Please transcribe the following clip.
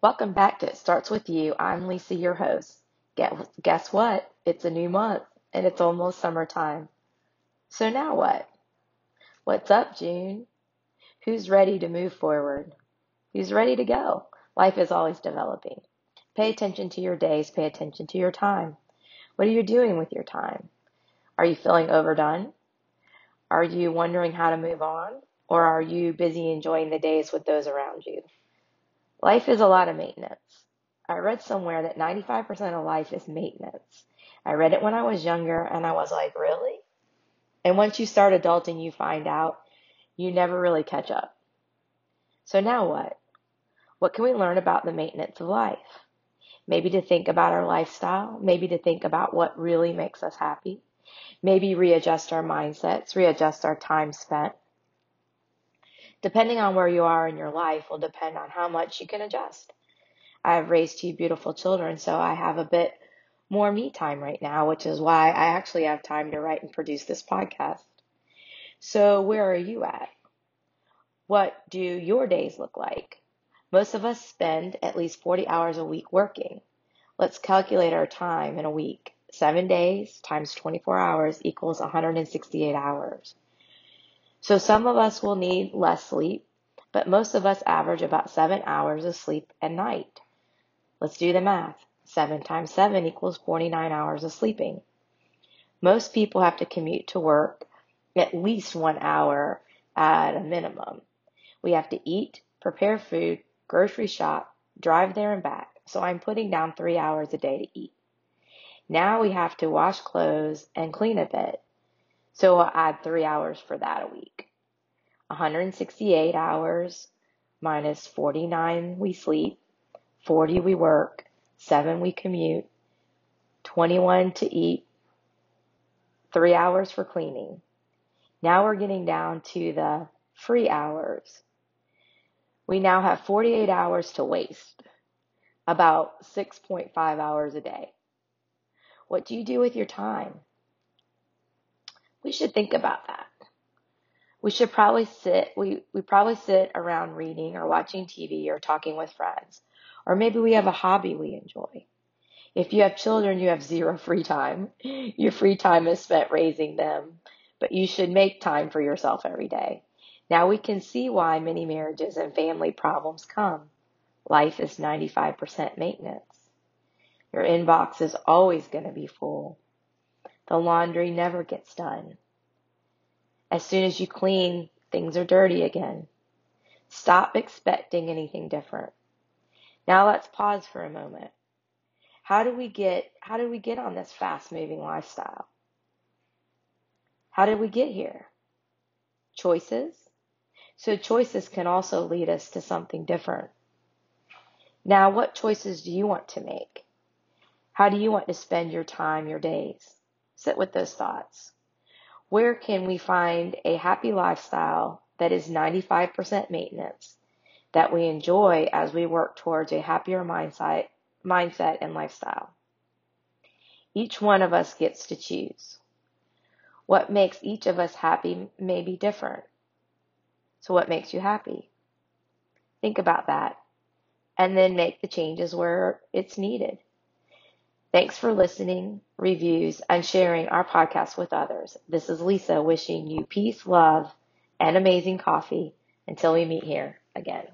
Welcome back to It Starts With You. I'm Lisa, your host. Guess what? It's a new month and it's almost summertime. So now what? What's up, June? Who's ready to move forward? Who's ready to go? Life is always developing. Pay attention to your days, pay attention to your time. What are you doing with your time? Are you feeling overdone? Are you wondering how to move on? Or are you busy enjoying the days with those around you? Life is a lot of maintenance. I read somewhere that 95% of life is maintenance. I read it when I was younger and I was like, really? And once you start adulting, you find out you never really catch up. So now what? What can we learn about the maintenance of life? Maybe to think about our lifestyle, maybe to think about what really makes us happy, maybe readjust our mindsets, readjust our time spent, depending on where you are in your life will depend on how much you can adjust. I have raised two beautiful children, so I have a bit more me time right now, which is why I actually have time to write and produce this podcast. So, where are you at? What do your days look like? Most of us spend at least 40 hours a week working. Let's calculate our time in a week. Seven days times 24 hours equals 168 hours. So some of us will need less sleep, but most of us average about seven hours of sleep a night. Let's do the math. Seven times seven equals 49 hours of sleeping. Most people have to commute to work at least one hour at a minimum. We have to eat, prepare food, grocery shop, drive there and back. So I'm putting down three hours a day to eat. Now we have to wash clothes and clean a bit. So I'll add three hours for that a week. 168 hours minus 49 we sleep, 40 we work, 7 we commute, 21 to eat, 3 hours for cleaning. Now we're getting down to the free hours. We now have 48 hours to waste, about 6.5 hours a day. What do you do with your time? We should think about that. We should probably sit, we, we probably sit around reading or watching TV or talking with friends. Or maybe we have a hobby we enjoy. If you have children, you have zero free time. Your free time is spent raising them, but you should make time for yourself every day. Now we can see why many marriages and family problems come. Life is 95% maintenance. Your inbox is always going to be full. The laundry never gets done. As soon as you clean, things are dirty again. Stop expecting anything different. Now let's pause for a moment. How do we get how did we get on this fast moving lifestyle? How did we get here? Choices. So choices can also lead us to something different. Now, what choices do you want to make? How do you want to spend your time, your days? Sit with those thoughts. Where can we find a happy lifestyle that is 95% maintenance that we enjoy as we work towards a happier mindset, mindset and lifestyle? Each one of us gets to choose. What makes each of us happy may be different. So, what makes you happy? Think about that and then make the changes where it's needed. Thanks for listening, reviews, and sharing our podcast with others. This is Lisa wishing you peace, love, and amazing coffee until we meet here again.